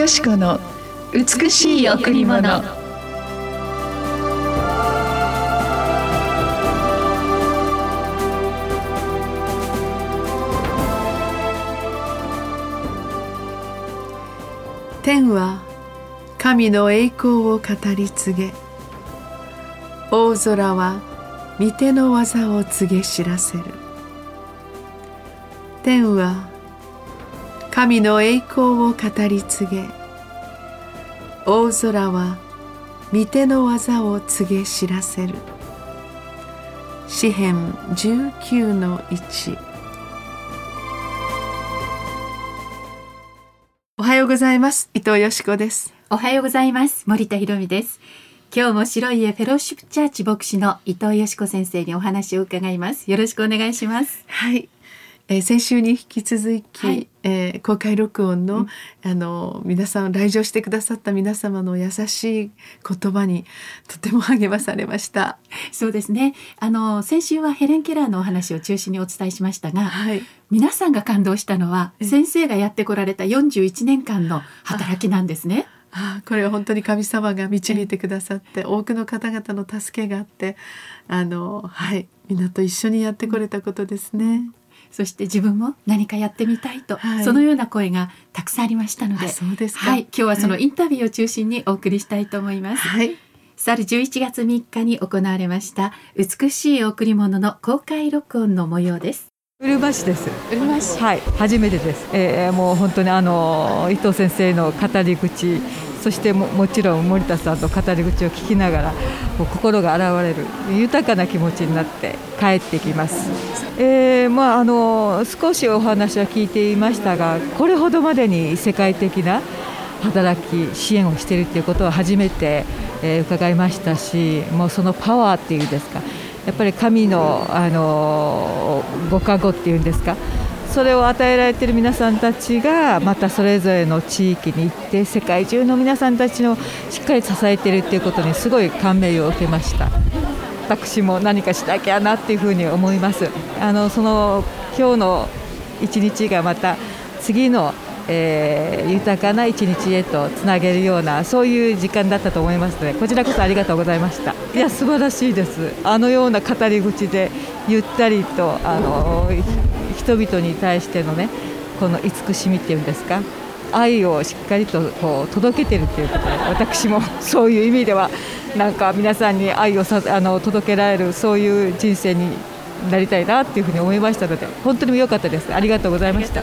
よし子の美しい贈り物。天は神の栄光を語り継げ。大空は御手の技を告げ知らせる。天は神の栄光を語り継げ。大空は御手の技を告げ知らせる。詩編19の1おはようございます。伊藤よしこです。おはようございます。森田博美です。今日も白い家フェローシップチャーチ牧師の伊藤よしこ先生にお話を伺います。よろしくお願いします。はいえー、先週に引き続き、はい、えー、公開録音のうん、あの皆さん来場してくださった皆様の優しい言葉にとても励まされました。そうですね。あの先週はヘレン・ケラーのお話を中心にお伝えしましたが、はい、皆さんが感動したのは先生がやってこられた41年間の働きなんですね。あこれは本当に神様が導いてくださって多くの方々の助けがあってあのはい皆と一緒にやってこれたことですね。そして自分も何かやってみたいと、はい、そのような声がたくさんありましたのでそうですはい、今日はそのインタビューを中心にお送りしたいと思います。はい去る11月3日に行われました美しい贈り物の公開録音の模様です。うるま市です。うるま市。はい、初めてです。えー、もう本当にあの伊藤先生の語り口、そしてももちろん森田さんの語り口を聞きながら、心が洗われる豊かな気持ちになって帰ってきます。えー、まああの少しお話は聞いていましたが、これほどまでに世界的な働き支援をしているということは初めて、えー、伺いましたし、もうそのパワーっていうんですか。やっぱり神のあのご加護っていうんですかそれを与えられている皆さんたちがまたそれぞれの地域に行って世界中の皆さんたちのしっかり支えているということにすごい感銘を受けました。私も何かしなきゃなっていうふうに思います。あのその今日の一日がまた次のえー、豊かな一日へとつなげるようなそういう時間だったと思いますのでこちらこそありがとうございました。いや素晴らしいです。あのような語り口でゆったりとあの人々に対してのねこの慈しみっていうんですか愛をしっかりとこう届けてるということで私も そういう意味ではなんか皆さんに愛をさあの届けられるそういう人生になりたいなっていうふうに思いましたので本当に良かったです。ありがとうございました。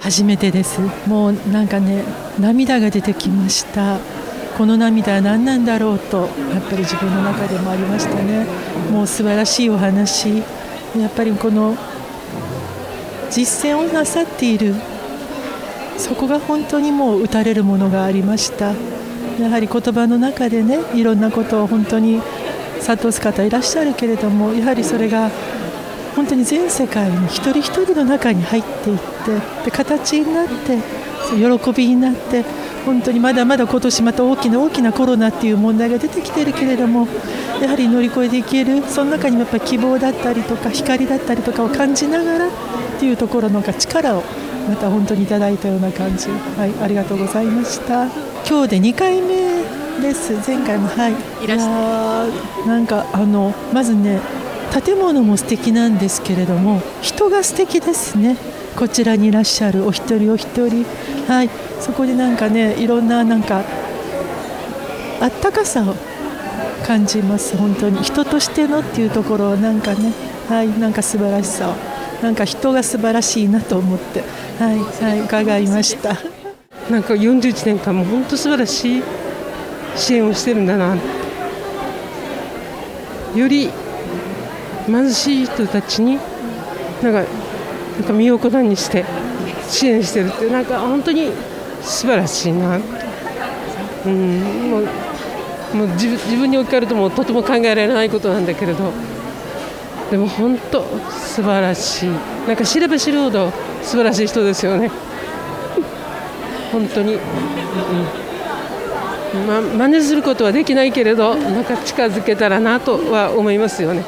初めてです。もうなんかね涙が出てきました。この涙は何なんだろうとやっぱり自分の中でもありましたね。もう素晴らしいお話。やっぱりこの実践をなさっている。そこが本当にもう打たれるものがありました。やはり言葉の中でねいろんなことを本当に諭す方いらっしゃるけれどもやはりそれが本当に全世界に一人一人の中に入っていってで形になって喜びになって本当にまだまだ今年また大きな大きなコロナっていう問題が出てきてるけれどもやはり乗り越えていけるその中にもやっぱ希望だったりとか光だったりとかを感じながらっていうところの力をまた本当にいただいたような感じ、はい、ありがとうございました。今日で2回目です。前回もはい。いらっしゃなんかあのまずね建物も素敵なんですけれども人が素敵ですね。こちらにいらっしゃるお一人お一人。はい。そこでなんかねいろんななんかあったかさを感じます。本当に。人としてのっていうところをなんかね。はい。なんか素晴らしさをなんか人が素晴らしいなと思って。はいはい伺いました。なんか41年間も本当素晴らしい支援をしてるんだなより貧しい人たちになんかなんか身を粉にして支援してるってなんか本当に素晴らしいな、うん、もうもう自分に置き換えるともとても考えられないことなんだけれど。でも本当素晴らしい。なんか知れば知るほど素晴らしい人ですよね。本当に、うんま、真似することはできないけれどなんか近づけたらなとは思いますよね。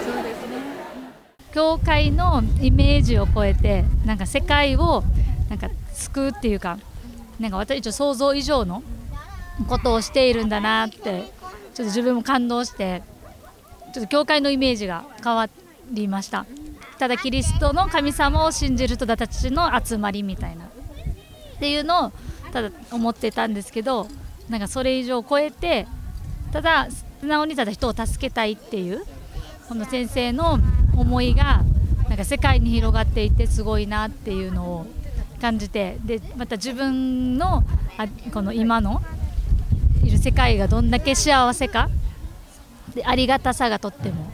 教会のイメージを超えてなんか世界をなんか救うっていうかなんか私一応想像以上のことをしているんだなってちょっと自分も感動してちょっと教会のイメージが変わってりました。ただキリストの神様を信じる人たちの集まりみたいな。っていうのをただ思ってたんですけどなんかそれ以上超えてただ素直にただ人を助けたいっていうこの先生の思いがなんか世界に広がっていてすごいなっていうのを感じてでまた自分のあこの今のいる世界がどんだけ幸せかでありがたさがとっても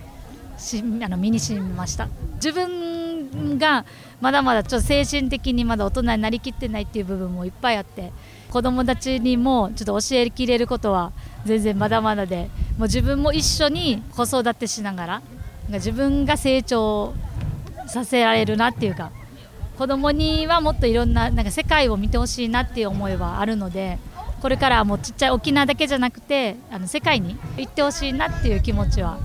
しあの身にしみました。自分がまだまだちょっと精神的にまだ大人になりきってないっていう部分もいっぱいあって子供たちにもちょっと教えきれることは全然まだまだでもう自分も一緒に子育てしながら自分が成長させられるなっていうか子供にはもっといろんななんか世界を見てほしいなっていう思いはあるのでこれからはもうちっちゃい沖縄だけじゃなくてあの世界に行ってほしいなっていう気持ちは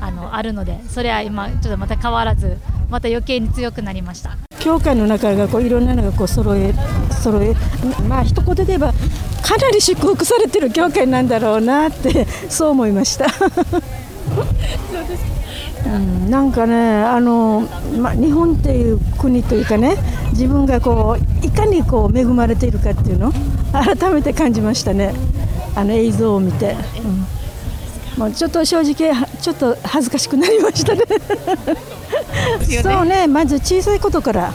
あのあるのでそれは今ちょっとまた変わらずまた余計に強くなりました。教会の中がこういろんなのがこう揃え揃えまあ一言で言えばかなり祝福されてる教会なんだろうなってそう思いました。そうん、なんかねあの、まあ、日本っていう国というかね自分がこういかにこう恵まれているかっていうのを改めて感じましたね。あの映像を見て、うん、もうちょっと正直ちょっと恥ずかしくなりましたね。そうねまず小さいことから、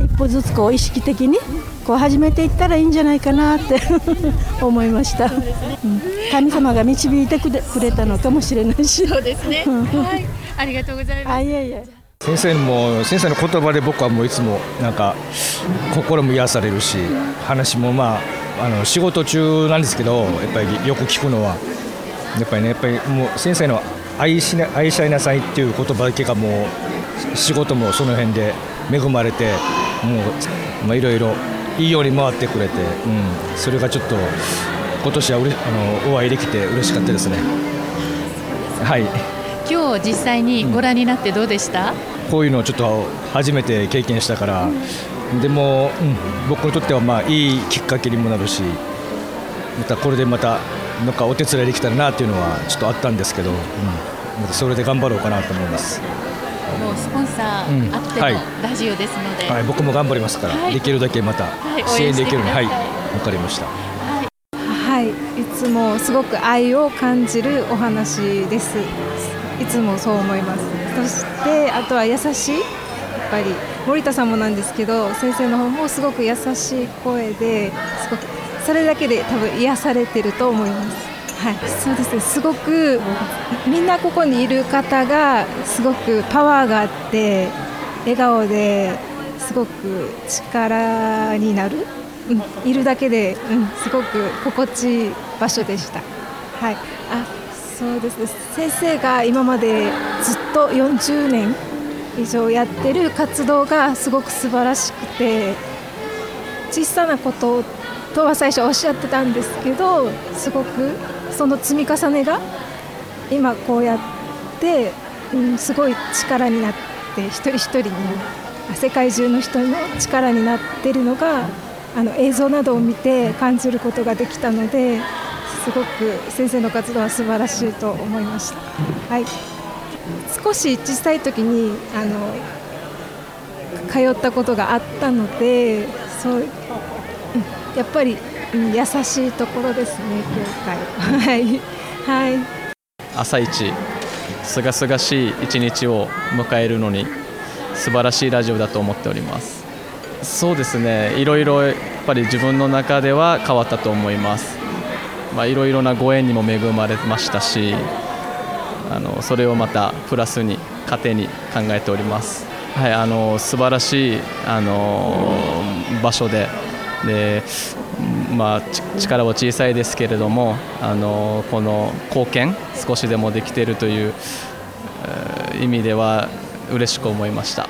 うん、一歩ずつこう意識的にこう始めていったらいいんじゃないかなって 思いました、うん、神様が導いてくれたのかもしれないし。そうですね、はい、ありがとうございます。あいえいえ。先生も先生の言葉で僕はもういつもなんか心も癒されるし話もまああの仕事中なんですけどやっぱりよく聞くのはやっぱりねやっぱりもう先生の愛しな愛し合いなさいっていう言葉だけがもう仕事もその辺で恵まれてもうまあいろいろいいように回ってくれて、うん、それがちょっと今年はうれあのお会いできて嬉しかったですね。はい。今日実際にご覧になってどうでした、うん、こういうのをちょっと初めて経験したから、うん、でも、うん、僕にとってはまあいいきっかけにもなるしまたこれでまたなんかお手伝いできたらなっていうのはちょっとあったんですけど、うん、またそれで頑張ろうかなと思います。もうスポンサーあってのラジオですので、はい、はい、僕も頑張りますから、はい、できるだけまた支援できるように、はい、わ、かりました。はい、いつもすごく愛を感じるお話です。いつもそう思います。そしてあとは優しい、やっぱり森田さんもなんですけど、先生の方もすごく優しい声ですごくそれだけで多分癒されてると思います。はい、そうですね。すごくみんなここにいる方がすごくパワーがあって笑顔ですごく力になる、うん、いるだけで、うん、すごく心地いい場所でした。はい、あそうです先生が今までずっと40年以上やってる活動がすごく素晴らしくて小さなこととは最初おっしゃってたんですけどすごくその積み重ねが今こうやって、うん、すごい力になって一人一人に世界中の人の力になってるのがあの映像などを見て感じることができたのですごく先生の活動は素晴らしいと思いました。はい少し小さい時にあの通ったことがあったのでそうやっぱり優しいところですね、教会。はい、はい、朝一、すがすがしい一日を迎えるのに、素晴らしいラジオだと思っております。そうですね、いろいろやっぱり自分の中では変わったと思います。まあ、いろいろなご縁にも恵まれましたし、あのそれをまたプラスに糧に考えております。はい、あの素晴らしいあの場所ででまあ、力は小さいですけれどもあのこの貢献少しでもできているという意味では嬉しく思いました。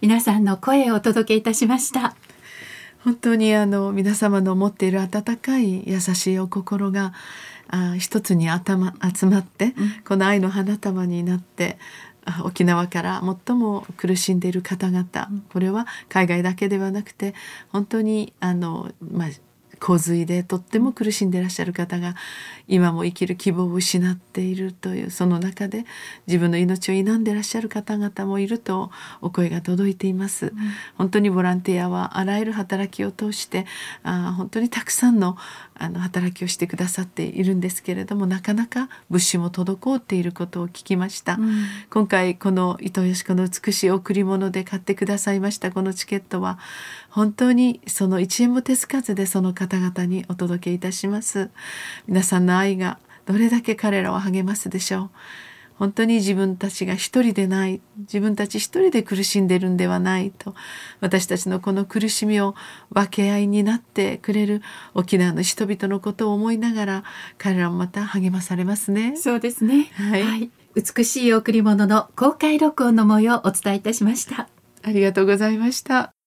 皆さんの声をお届けいたしました。本当にあの皆様の持っている温かい優しいお心があ一つに頭集まって、うん、この愛の花束になって沖縄から最も苦しんでいる方々。これは海外だけではなくて本当にあの、まあ、洪水でとっても苦しんでいらっしゃる方が今も生きる希望を失っているというその中で自分の命を否んでいらっしゃる方々もいるとお声が届いています。うん、本当にボランティアはあらゆる働きを通してあ本当にたくさんのあの働きをしてくださっているんですけれどもなかなか物資も滞っていることを聞きました、うん、今回この伊藤よし子の美しい贈り物で買ってくださいましたこのチケットは本当にその1円も手つかずでその方々にお届けいたします。皆さんの愛がどれだけ彼らを励ますでしょう本当に自分たちが一人でない自分たち一人で苦しんでるんではないと私たちのこの苦しみを分け合いになってくれる沖縄の人々のことを思いながら彼らもまた励まされますね。そうですね、はい、はい、美しい贈り物の公開録音の模様をお伝えいたしました。ありがとうございました